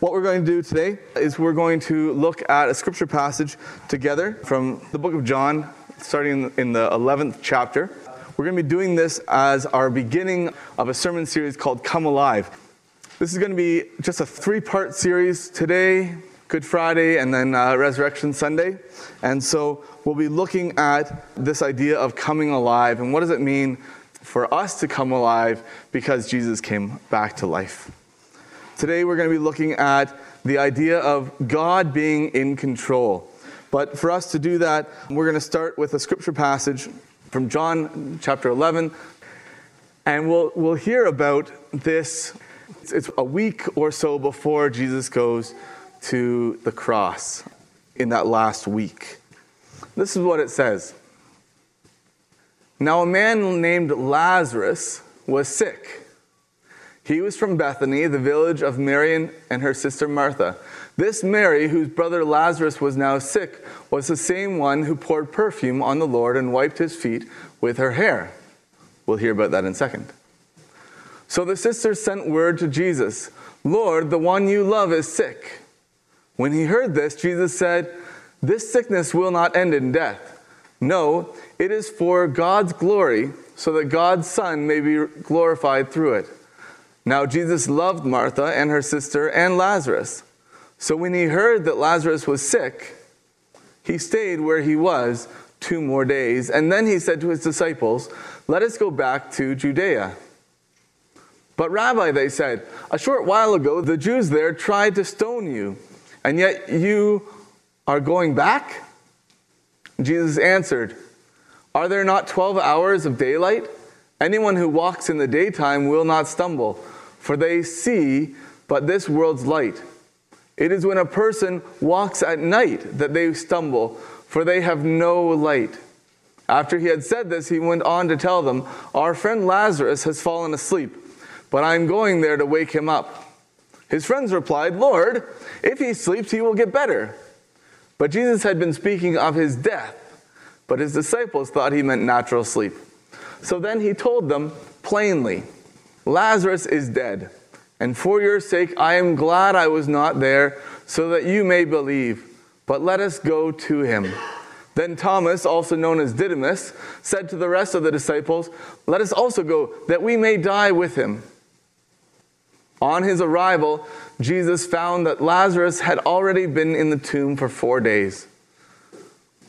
What we're going to do today is we're going to look at a scripture passage together from the book of John, starting in the 11th chapter. We're going to be doing this as our beginning of a sermon series called Come Alive. This is going to be just a three part series today, Good Friday, and then uh, Resurrection Sunday. And so we'll be looking at this idea of coming alive and what does it mean for us to come alive because Jesus came back to life. Today we're going to be looking at the idea of God being in control. But for us to do that, we're going to start with a scripture passage from John chapter 11. And we'll, we'll hear about this. It's a week or so before Jesus goes to the cross in that last week. This is what it says Now, a man named Lazarus was sick. He was from Bethany, the village of Mary and her sister Martha. This Mary, whose brother Lazarus was now sick, was the same one who poured perfume on the Lord and wiped his feet with her hair. We'll hear about that in a second. So the sisters sent word to Jesus Lord, the one you love is sick. When he heard this, Jesus said, This sickness will not end in death. No, it is for God's glory, so that God's Son may be glorified through it. Now, Jesus loved Martha and her sister and Lazarus. So when he heard that Lazarus was sick, he stayed where he was two more days. And then he said to his disciples, Let us go back to Judea. But, Rabbi, they said, a short while ago the Jews there tried to stone you, and yet you are going back? Jesus answered, Are there not 12 hours of daylight? Anyone who walks in the daytime will not stumble for they see but this world's light. It is when a person walks at night that they stumble, for they have no light. After he had said this, he went on to tell them, Our friend Lazarus has fallen asleep, but I am going there to wake him up. His friends replied, Lord, if he sleeps, he will get better. But Jesus had been speaking of his death, but his disciples thought he meant natural sleep. So then he told them plainly, Lazarus is dead, and for your sake I am glad I was not there, so that you may believe. But let us go to him. Then Thomas, also known as Didymus, said to the rest of the disciples, Let us also go, that we may die with him. On his arrival, Jesus found that Lazarus had already been in the tomb for four days.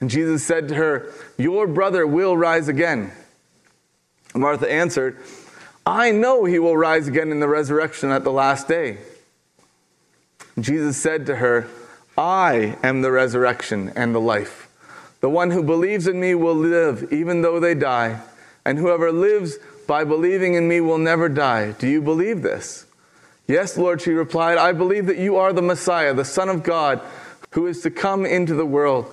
And Jesus said to her, Your brother will rise again. Martha answered, I know he will rise again in the resurrection at the last day. Jesus said to her, I am the resurrection and the life. The one who believes in me will live even though they die, and whoever lives by believing in me will never die. Do you believe this? Yes, Lord, she replied, I believe that you are the Messiah, the Son of God, who is to come into the world.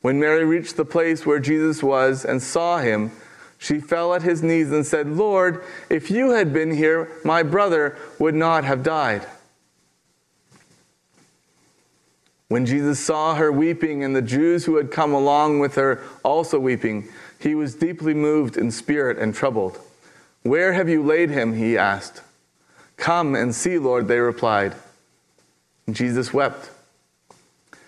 When Mary reached the place where Jesus was and saw him, she fell at his knees and said, Lord, if you had been here, my brother would not have died. When Jesus saw her weeping and the Jews who had come along with her also weeping, he was deeply moved in spirit and troubled. Where have you laid him? he asked. Come and see, Lord, they replied. And Jesus wept.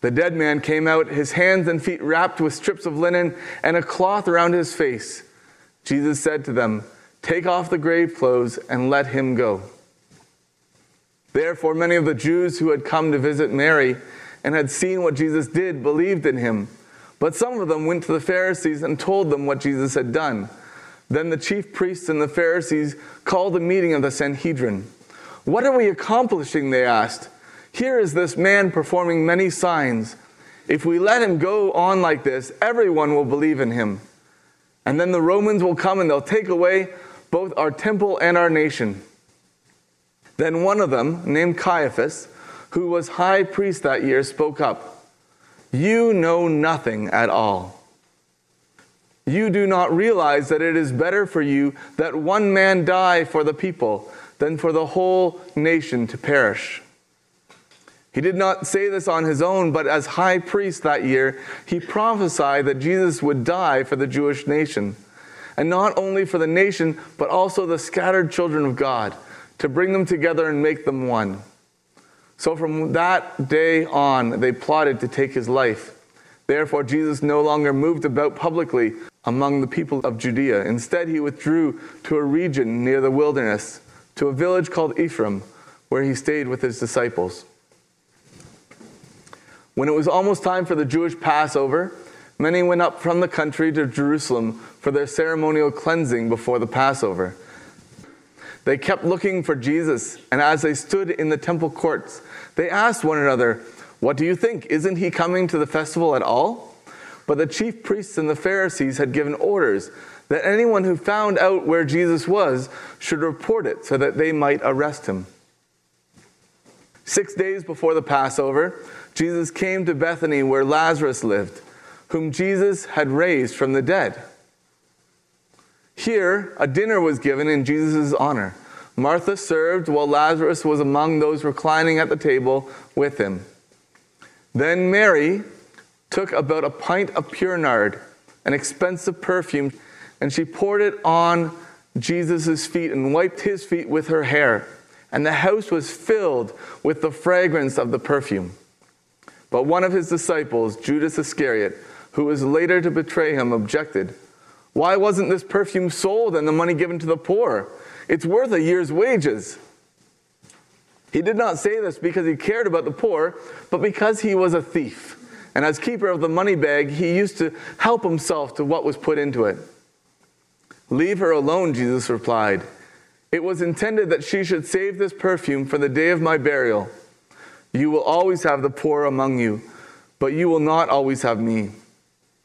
The dead man came out, his hands and feet wrapped with strips of linen and a cloth around his face. Jesus said to them, Take off the grave clothes and let him go. Therefore, many of the Jews who had come to visit Mary and had seen what Jesus did believed in him. But some of them went to the Pharisees and told them what Jesus had done. Then the chief priests and the Pharisees called a meeting of the Sanhedrin. What are we accomplishing? They asked. Here is this man performing many signs. If we let him go on like this, everyone will believe in him. And then the Romans will come and they'll take away both our temple and our nation. Then one of them, named Caiaphas, who was high priest that year, spoke up You know nothing at all. You do not realize that it is better for you that one man die for the people than for the whole nation to perish. He did not say this on his own, but as high priest that year, he prophesied that Jesus would die for the Jewish nation. And not only for the nation, but also the scattered children of God, to bring them together and make them one. So from that day on, they plotted to take his life. Therefore, Jesus no longer moved about publicly among the people of Judea. Instead, he withdrew to a region near the wilderness, to a village called Ephraim, where he stayed with his disciples. When it was almost time for the Jewish Passover, many went up from the country to Jerusalem for their ceremonial cleansing before the Passover. They kept looking for Jesus, and as they stood in the temple courts, they asked one another, What do you think? Isn't he coming to the festival at all? But the chief priests and the Pharisees had given orders that anyone who found out where Jesus was should report it so that they might arrest him. Six days before the Passover, Jesus came to Bethany where Lazarus lived, whom Jesus had raised from the dead. Here, a dinner was given in Jesus' honor. Martha served while Lazarus was among those reclining at the table with him. Then Mary took about a pint of pure nard, an expensive perfume, and she poured it on Jesus' feet and wiped his feet with her hair. And the house was filled with the fragrance of the perfume. But one of his disciples, Judas Iscariot, who was later to betray him, objected. Why wasn't this perfume sold and the money given to the poor? It's worth a year's wages. He did not say this because he cared about the poor, but because he was a thief. And as keeper of the money bag, he used to help himself to what was put into it. Leave her alone, Jesus replied. It was intended that she should save this perfume for the day of my burial. You will always have the poor among you, but you will not always have me.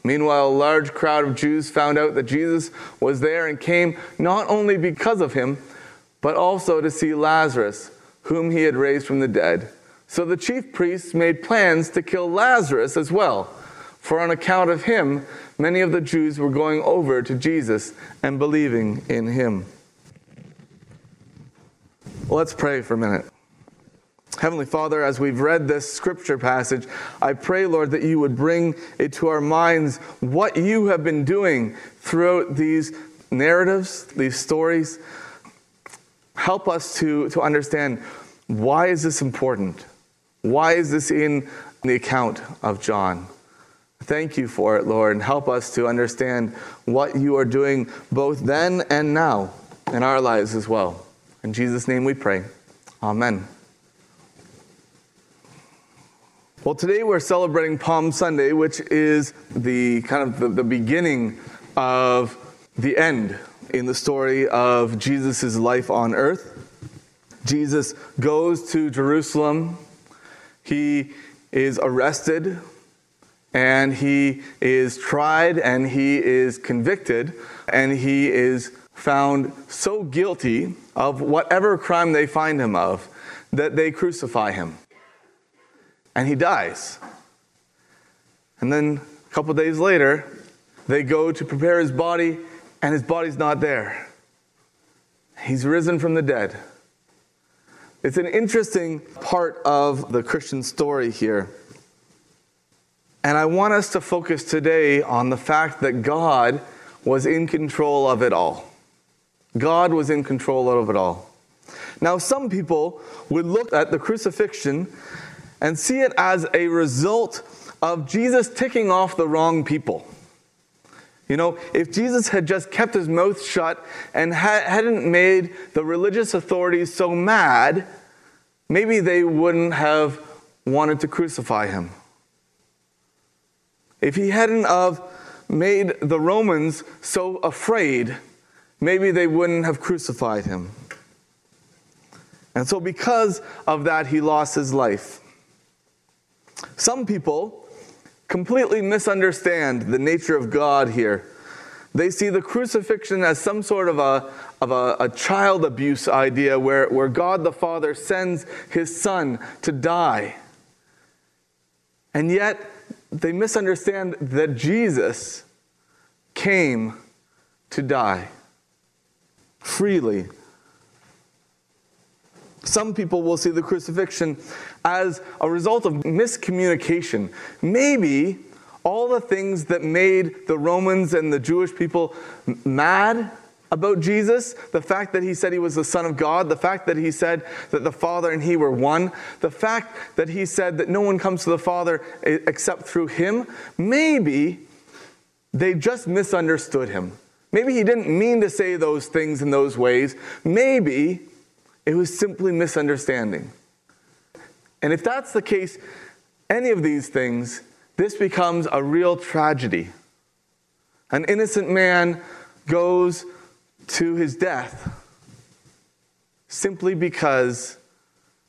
Meanwhile, a large crowd of Jews found out that Jesus was there and came not only because of him, but also to see Lazarus, whom he had raised from the dead. So the chief priests made plans to kill Lazarus as well, for on account of him, many of the Jews were going over to Jesus and believing in him. Let's pray for a minute. Heavenly Father, as we've read this scripture passage, I pray, Lord, that you would bring it to our minds what you have been doing throughout these narratives, these stories. Help us to, to understand why is this important? Why is this in the account of John? Thank you for it, Lord, and help us to understand what you are doing both then and now in our lives as well. In Jesus' name we pray. Amen. Well, today we're celebrating Palm Sunday, which is the kind of the, the beginning of the end in the story of Jesus' life on earth. Jesus goes to Jerusalem. He is arrested and he is tried and he is convicted and he is found so guilty of whatever crime they find him of that they crucify him. And he dies. And then a couple days later, they go to prepare his body, and his body's not there. He's risen from the dead. It's an interesting part of the Christian story here. And I want us to focus today on the fact that God was in control of it all. God was in control of it all. Now, some people would look at the crucifixion and see it as a result of Jesus ticking off the wrong people. You know, if Jesus had just kept his mouth shut and ha- hadn't made the religious authorities so mad, maybe they wouldn't have wanted to crucify him. If he hadn't of made the Romans so afraid, maybe they wouldn't have crucified him. And so, because of that, he lost his life. Some people completely misunderstand the nature of God here. They see the crucifixion as some sort of a, of a, a, child abuse idea where, where God the Father sends his son to die. And yet, they misunderstand that Jesus came to die freely. Some people will see the crucifixion as a result of miscommunication. Maybe all the things that made the Romans and the Jewish people mad about Jesus, the fact that he said he was the Son of God, the fact that he said that the Father and he were one, the fact that he said that no one comes to the Father except through him, maybe they just misunderstood him. Maybe he didn't mean to say those things in those ways. Maybe it was simply misunderstanding. And if that's the case, any of these things, this becomes a real tragedy. An innocent man goes to his death simply because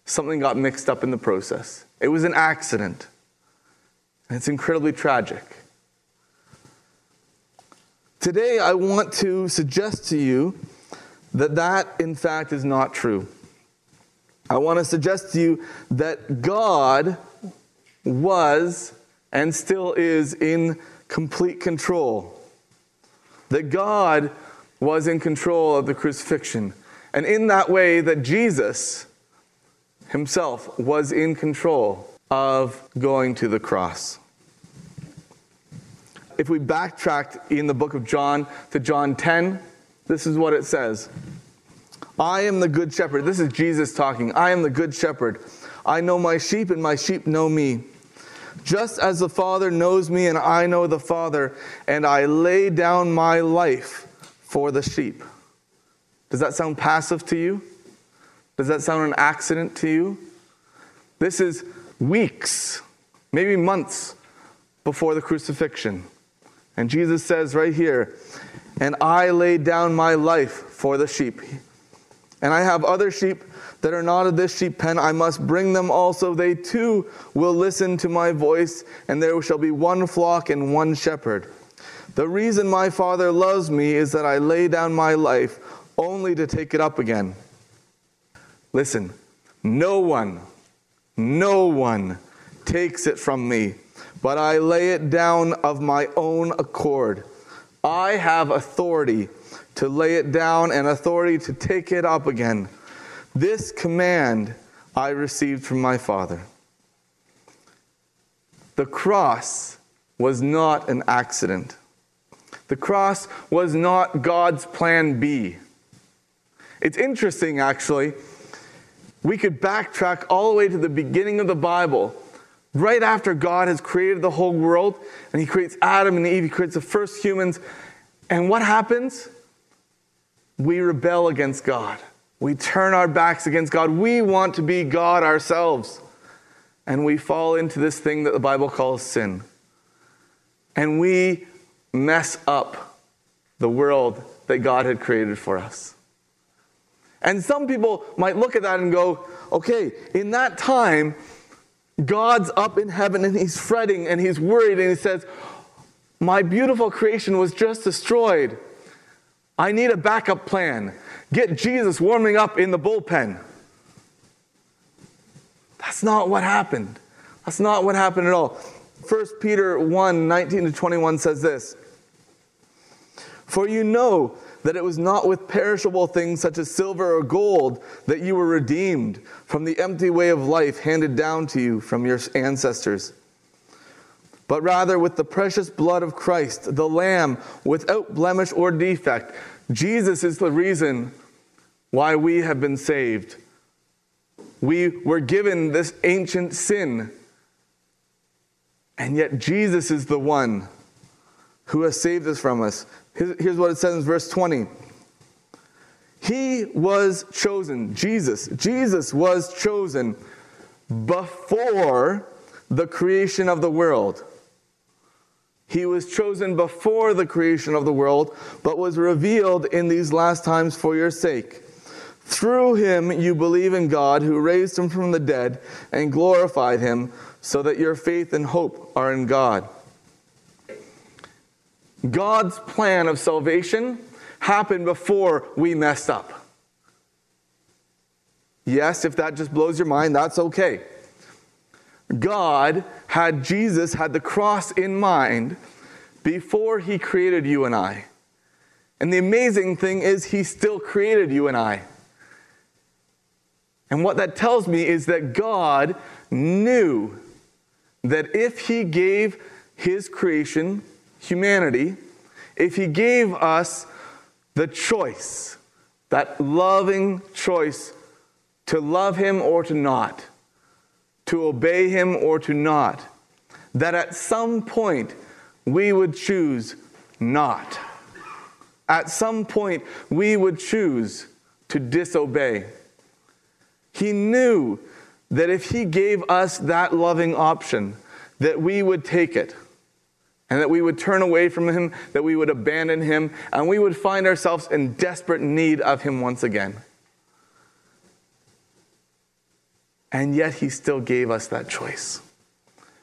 something got mixed up in the process. It was an accident. And it's incredibly tragic. Today, I want to suggest to you that that, in fact, is not true. I want to suggest to you that God was and still is in complete control. That God was in control of the crucifixion. And in that way, that Jesus himself was in control of going to the cross if we backtracked in the book of John to John 10, this is what it says I am the good shepherd. This is Jesus talking. I am the good shepherd. I know my sheep, and my sheep know me. Just as the Father knows me, and I know the Father, and I lay down my life for the sheep. Does that sound passive to you? Does that sound an accident to you? This is weeks, maybe months before the crucifixion. And Jesus says right here, and I laid down my life for the sheep. And I have other sheep that are not of this sheep pen. I must bring them also. They too will listen to my voice, and there shall be one flock and one shepherd. The reason my Father loves me is that I lay down my life only to take it up again. Listen, no one, no one takes it from me but I lay it down of my own accord. I have authority to lay it down and authority to take it up again. This command I received from my Father. The cross was not an accident. The cross was not God's plan B. It's interesting, actually. We could backtrack all the way to the beginning of the Bible right after God has created the whole world and he creates Adam and Eve, he creates the first humans. And what happens? We rebel against God. We turn our backs against God. We want to be God ourselves. And we fall into this thing that the Bible calls sin. And we mess up the world that God had created for us. And some people might look at that and go, okay, in that time, God's up in heaven and he's fretting and he's worried and he says, My beautiful creation was just destroyed. I need a backup plan. Get Jesus warming up in the bullpen. That's not what happened. That's not what happened at all. 1 Peter 1 19 to 21 says this For you know that it was not with perishable things such as silver or gold that you were redeemed from the empty way of life handed down to you from your ancestors, but rather with the precious blood of Christ, the Lamb, without blemish or defect. Jesus is the reason why we have been saved. We were given this ancient sin, and yet Jesus is the one who has saved us from us. Here's what it says in verse 20. He was chosen, Jesus, Jesus was chosen before the creation of the world. He was chosen before the creation of the world, but was revealed in these last times for your sake. Through him you believe in God, who raised him from the dead and glorified him, so that your faith and hope are in God. God's plan of salvation happened before we messed up. Yes, if that just blows your mind, that's okay. God had Jesus, had the cross in mind before he created you and I. And the amazing thing is, he still created you and I. And what that tells me is that God knew that if he gave his creation humanity, if He gave us the choice, that loving choice to love Him or to not, to obey Him or to not, that at some point we would choose not. At some point we would choose to disobey. He knew that if He gave us that loving option, that we would take it and that we would turn away from him, that we would abandon him, and we would find ourselves in desperate need of him once again. And yet he still gave us that choice.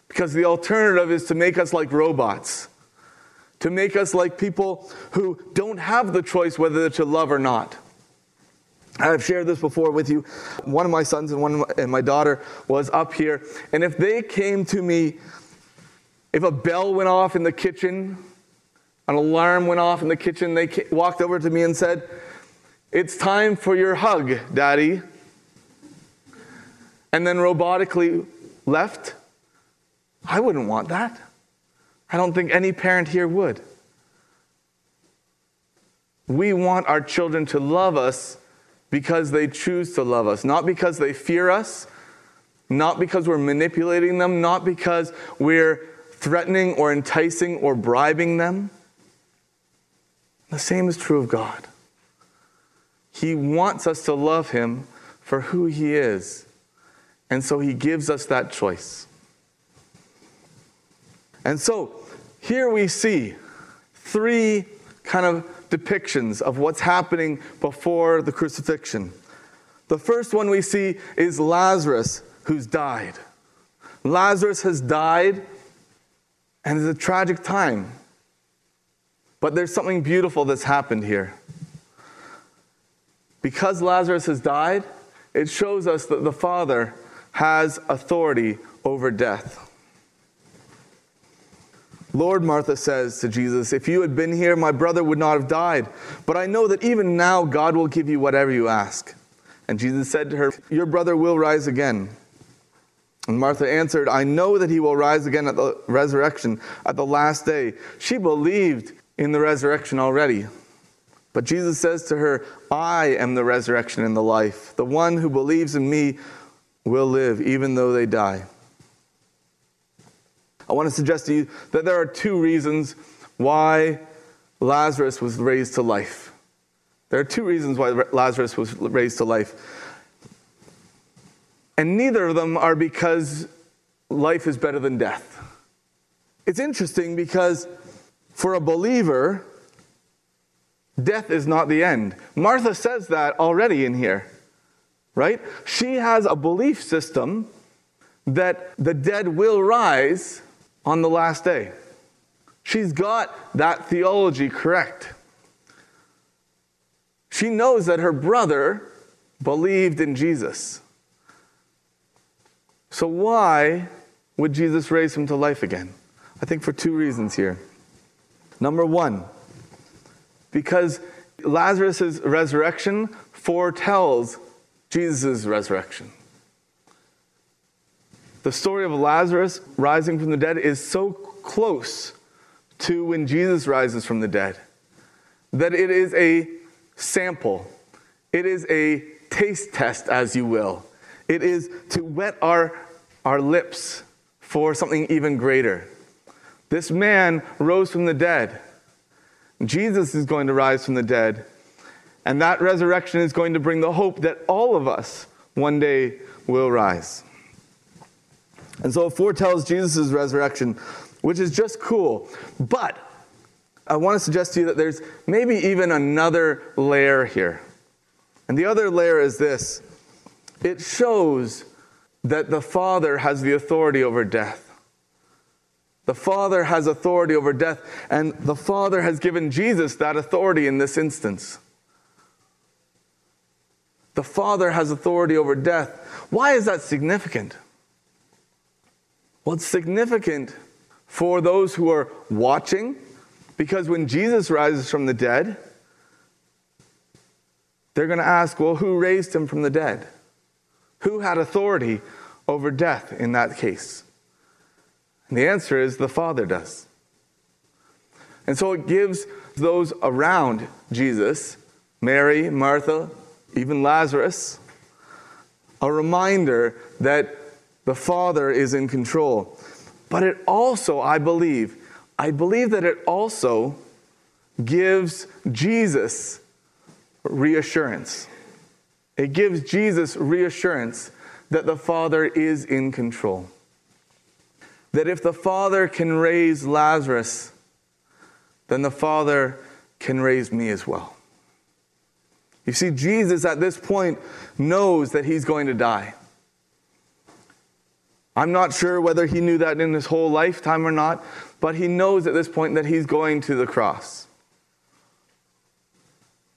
Because the alternative is to make us like robots, to make us like people who don't have the choice whether to love or not. I've shared this before with you. One of my sons and one my, and my daughter was up here, and if they came to me if a bell went off in the kitchen, an alarm went off in the kitchen, they walked over to me and said, It's time for your hug, Daddy. And then robotically left. I wouldn't want that. I don't think any parent here would. We want our children to love us because they choose to love us, not because they fear us, not because we're manipulating them, not because we're threatening or enticing or bribing them. The same is true of God. He wants us to love Him for who He is. And so He gives us that choice. And so here we see three kind of depictions of what's happening before the crucifixion. The first one we see is Lazarus, who's died. Lazarus has died and it's a tragic time. But there's something beautiful that's happened here. Because Lazarus has died, it shows us that the Father has authority over death. Lord, Martha says to Jesus, If you had been here, my brother would not have died. But I know that even now God will give you whatever you ask. And Jesus said to her, Your brother will rise again. And Martha answered, I know that he will rise again at the resurrection, at the last day. She believed in the resurrection already. But Jesus says to her, I am the resurrection and the life. The one who believes in me will live, even though they die. I want to suggest to you that there are two reasons why Lazarus was raised to life. There are two reasons why Lazarus was raised to life. And neither of them are because life is better than death. It's interesting because for a believer, death is not the end. Martha says that already in here, right? She has a belief system that the dead will rise on the last day. She's got that theology correct. She knows that her brother believed in Jesus. So, why would Jesus raise him to life again? I think for two reasons here. Number one, because Lazarus' resurrection foretells Jesus' resurrection. The story of Lazarus rising from the dead is so close to when Jesus rises from the dead that it is a sample, it is a taste test, as you will. It is to wet our, our lips for something even greater. This man rose from the dead. Jesus is going to rise from the dead. And that resurrection is going to bring the hope that all of us one day will rise. And so it foretells Jesus' resurrection, which is just cool. But I want to suggest to you that there's maybe even another layer here. And the other layer is this it shows that the Father has the authority over death. The Father has authority over death, and the Father has given Jesus that authority in this instance. The Father has authority over death. Why is that significant? Well, it's significant for those who are watching, because when Jesus rises from the dead, they're going to ask, well, who raised him from the dead? Who had authority over death in that case? And the answer is the Father does. And so it gives those around Jesus, Mary, Martha, even Lazarus, a reminder that the Father is in control. But it also, I believe, I believe that it also gives Jesus reassurance. It gives Jesus reassurance that the Father is in control. That if the Father can raise Lazarus, then the Father can raise me as well. You see, Jesus at this point knows that he's going to die. I'm not sure whether he knew that in his whole lifetime or not, but he knows at this point that he's going to the cross.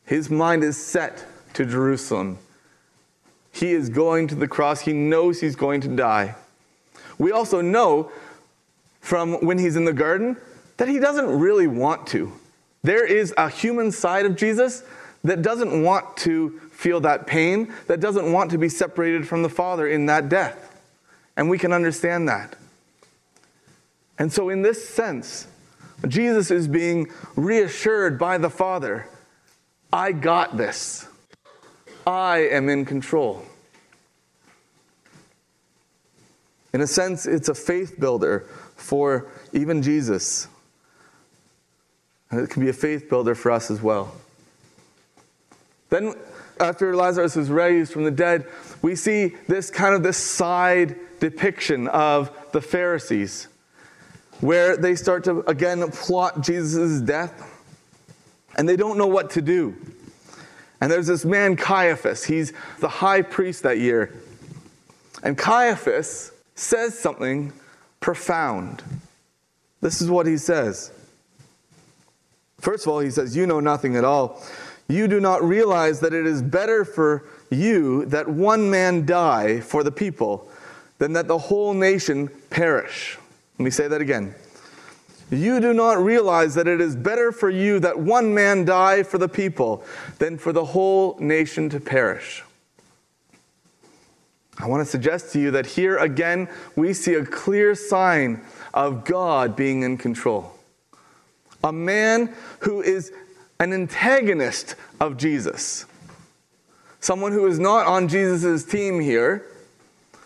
His mind is set to Jerusalem. He is going to the cross. He knows he's going to die. We also know from when he's in the garden that he doesn't really want to. There is a human side of Jesus that doesn't want to feel that pain, that doesn't want to be separated from the Father in that death. And we can understand that. And so, in this sense, Jesus is being reassured by the Father I got this. I am in control. In a sense, it's a faith builder for even Jesus. And it can be a faith builder for us as well. Then, after Lazarus is raised from the dead, we see this kind of this side depiction of the Pharisees, where they start to again plot Jesus' death and they don't know what to do. And there's this man, Caiaphas. He's the high priest that year. And Caiaphas says something profound. This is what he says. First of all, he says, You know nothing at all. You do not realize that it is better for you that one man die for the people than that the whole nation perish. Let me say that again. You do not realize that it is better for you that one man die for the people than for the whole nation to perish. I want to suggest to you that here again we see a clear sign of God being in control. A man who is an antagonist of Jesus. Someone who is not on Jesus' team here,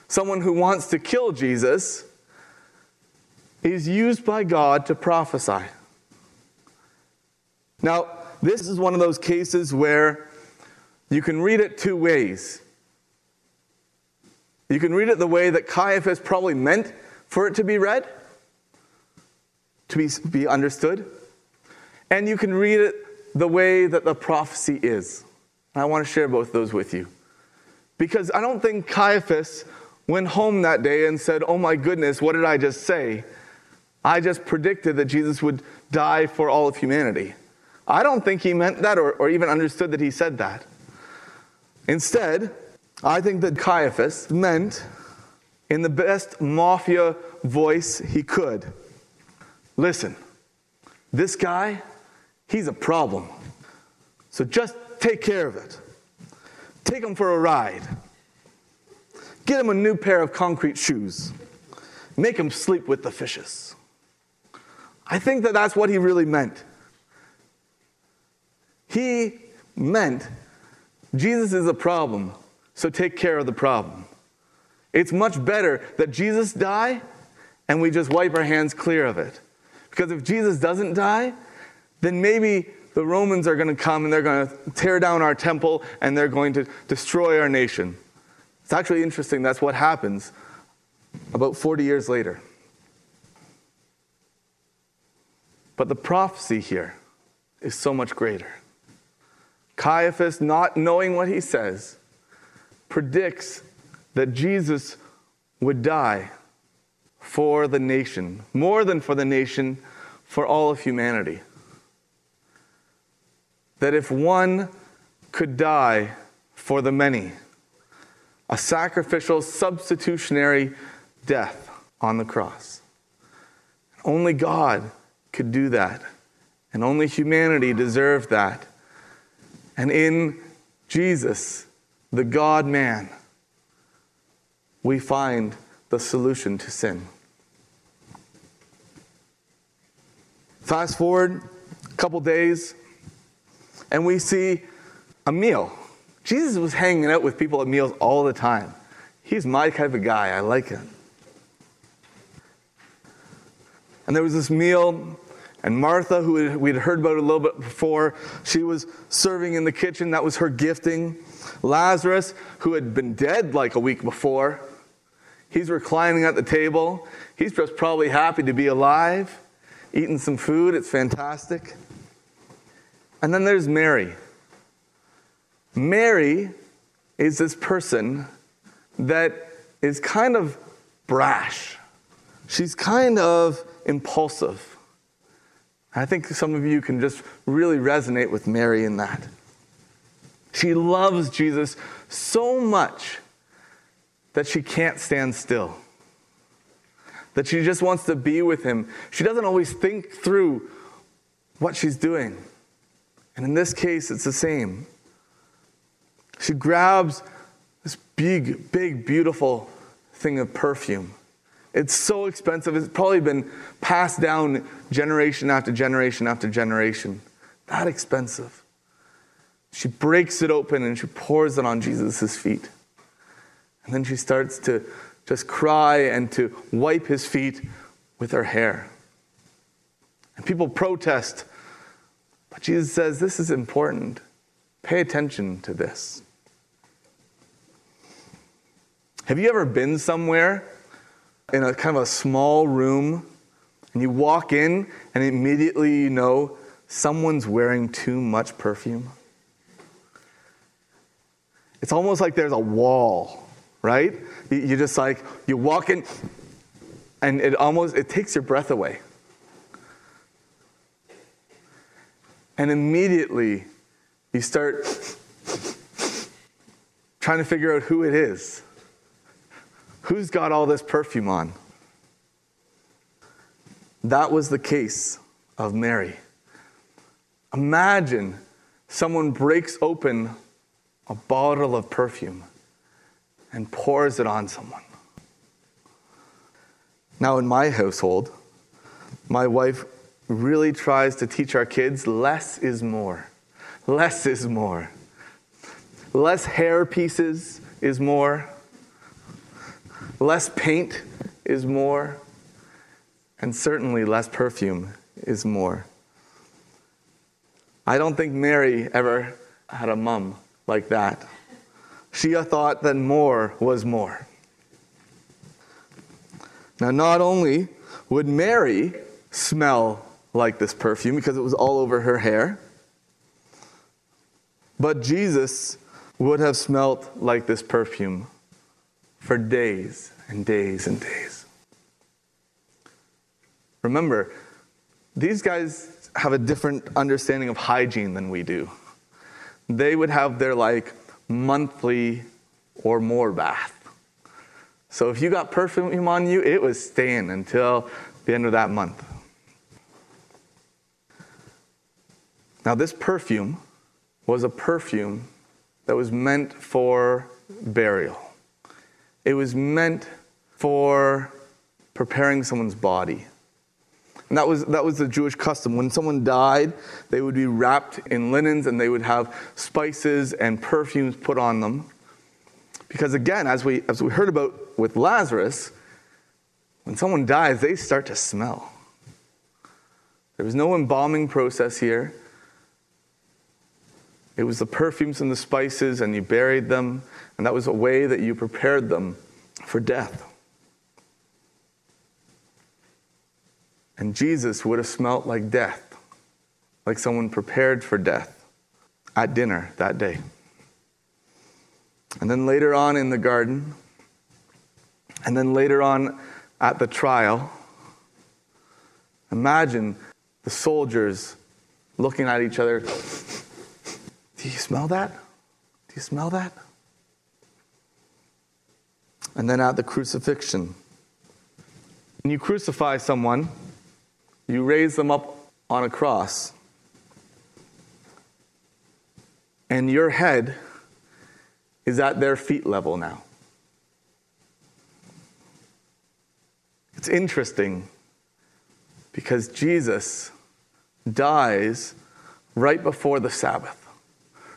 someone who wants to kill Jesus is used by God to prophesy. Now, this is one of those cases where you can read it two ways. You can read it the way that Caiaphas probably meant for it to be read, to be, be understood. And you can read it the way that the prophecy is. I want to share both those with you. Because I don't think Caiaphas went home that day and said, Oh my goodness, what did I just say? I just predicted that Jesus would die for all of humanity. I don't think he meant that or, or even understood that he said that. Instead, I think that Caiaphas meant, in the best mafia voice he could, listen, this guy, he's a problem. So just take care of it. Take him for a ride. Get him a new pair of concrete shoes. Make him sleep with the fishes. I think that that's what he really meant. He meant Jesus is a problem, so take care of the problem. It's much better that Jesus die and we just wipe our hands clear of it. Because if Jesus doesn't die, then maybe the Romans are going to come and they're going to tear down our temple and they're going to destroy our nation. It's actually interesting, that's what happens about 40 years later. But the prophecy here is so much greater. Caiaphas, not knowing what he says, predicts that Jesus would die for the nation, more than for the nation, for all of humanity. That if one could die for the many, a sacrificial, substitutionary death on the cross. Only God could do that, and only humanity deserved that. And in Jesus, the God man, we find the solution to sin. Fast forward a couple days, and we see a meal. Jesus was hanging out with people at meals all the time. He's my type of guy. I like him. And there was this meal and Martha, who we'd heard about a little bit before, she was serving in the kitchen. That was her gifting. Lazarus, who had been dead like a week before, he's reclining at the table. He's just probably happy to be alive, eating some food. It's fantastic. And then there's Mary. Mary is this person that is kind of brash. She's kind of impulsive. I think some of you can just really resonate with Mary in that. She loves Jesus so much that she can't stand still, that she just wants to be with him. She doesn't always think through what she's doing. And in this case, it's the same. She grabs this big, big, beautiful thing of perfume it's so expensive. It's probably been passed down generation after generation after generation. That expensive. She breaks it open and she pours it on Jesus' feet. And then she starts to just cry and to wipe his feet with her hair. And people protest. But Jesus says, This is important. Pay attention to this. Have you ever been somewhere in a kind of a small room, and you walk in, and immediately you know someone's wearing too much perfume. It's almost like there's a wall, right? You just like you walk in, and it almost it takes your breath away. And immediately you start trying to figure out who it is. Who's got all this perfume on? That was the case of Mary. Imagine someone breaks open a bottle of perfume and pours it on someone. Now, in my household, my wife really tries to teach our kids less is more. Less is more. Less hair pieces is more. Less paint is more, and certainly less perfume is more. I don't think Mary ever had a mum like that. She thought that more was more. Now, not only would Mary smell like this perfume because it was all over her hair, but Jesus would have smelt like this perfume for days and days and days. Remember, these guys have a different understanding of hygiene than we do. They would have their like monthly or more bath. So if you got perfume on you, it was staying until the end of that month. Now, this perfume was a perfume that was meant for burial. It was meant for preparing someone's body. And that was, that was the Jewish custom. When someone died, they would be wrapped in linens and they would have spices and perfumes put on them. Because again, as we, as we heard about with Lazarus, when someone dies, they start to smell. There was no embalming process here. It was the perfumes and the spices, and you buried them, and that was a way that you prepared them for death. And Jesus would have smelt like death, like someone prepared for death at dinner that day. And then later on in the garden, and then later on at the trial, imagine the soldiers looking at each other. Do you smell that? Do you smell that? And then at the crucifixion, when you crucify someone, you raise them up on a cross, and your head is at their feet level now. It's interesting because Jesus dies right before the Sabbath,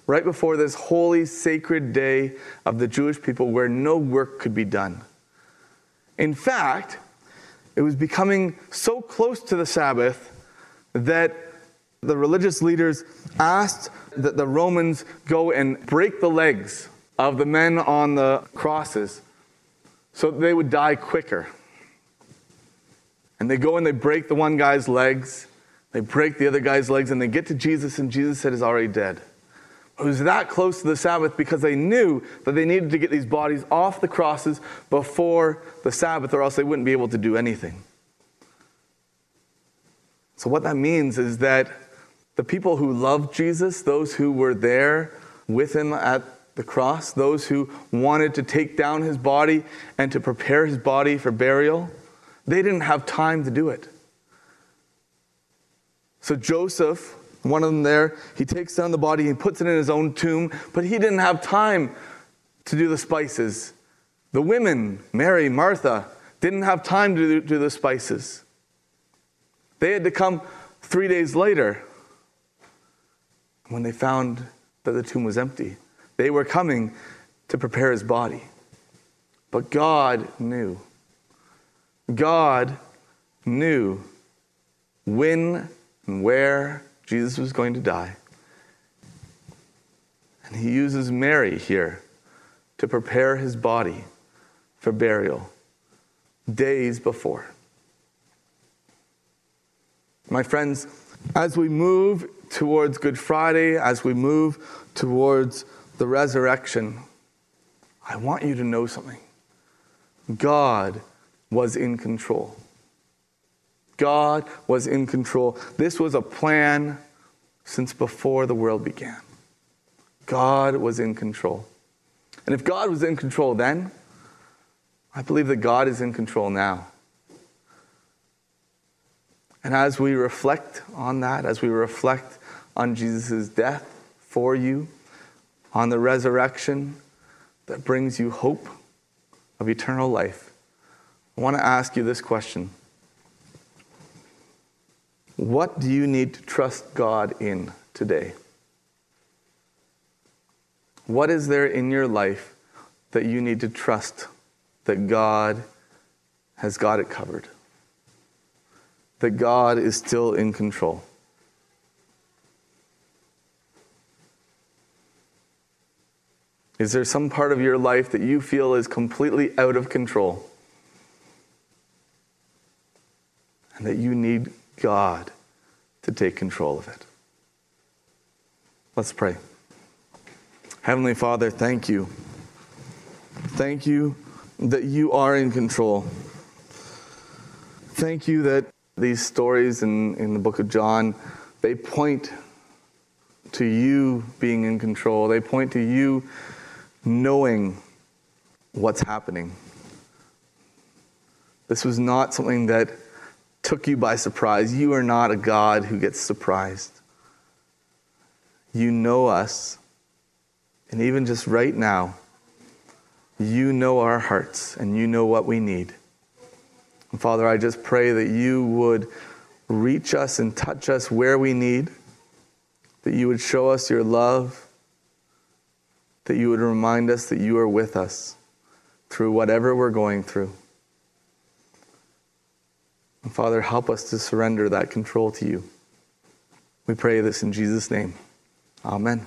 right before this holy, sacred day of the Jewish people where no work could be done. In fact, it was becoming so close to the Sabbath that the religious leaders asked that the Romans go and break the legs of the men on the crosses so they would die quicker. And they go and they break the one guy's legs, they break the other guy's legs, and they get to Jesus, and Jesus said, He's already dead. It was that close to the Sabbath because they knew that they needed to get these bodies off the crosses before the Sabbath, or else they wouldn't be able to do anything. So, what that means is that the people who loved Jesus, those who were there with him at the cross, those who wanted to take down his body and to prepare his body for burial, they didn't have time to do it. So Joseph, one of them there, he takes down the body and puts it in his own tomb, but he didn't have time to do the spices. The women, Mary, Martha, didn't have time to do the spices. They had to come three days later when they found that the tomb was empty. They were coming to prepare his body. But God knew. God knew when and where Jesus was going to die. And he uses Mary here to prepare his body for burial days before. My friends, as we move towards Good Friday, as we move towards the resurrection, I want you to know something. God was in control. God was in control. This was a plan since before the world began. God was in control. And if God was in control then, I believe that God is in control now. And as we reflect on that, as we reflect on Jesus' death for you, on the resurrection that brings you hope of eternal life, I want to ask you this question What do you need to trust God in today? What is there in your life that you need to trust that God has got it covered? That God is still in control? Is there some part of your life that you feel is completely out of control? And that you need God to take control of it? Let's pray. Heavenly Father, thank you. Thank you that you are in control. Thank you that these stories in, in the book of John, they point to you being in control. They point to you knowing what's happening. This was not something that took you by surprise. You are not a God who gets surprised. You know us. And even just right now, you know our hearts and you know what we need. And Father, I just pray that you would reach us and touch us where we need, that you would show us your love, that you would remind us that you are with us through whatever we're going through. And Father, help us to surrender that control to you. We pray this in Jesus' name. Amen.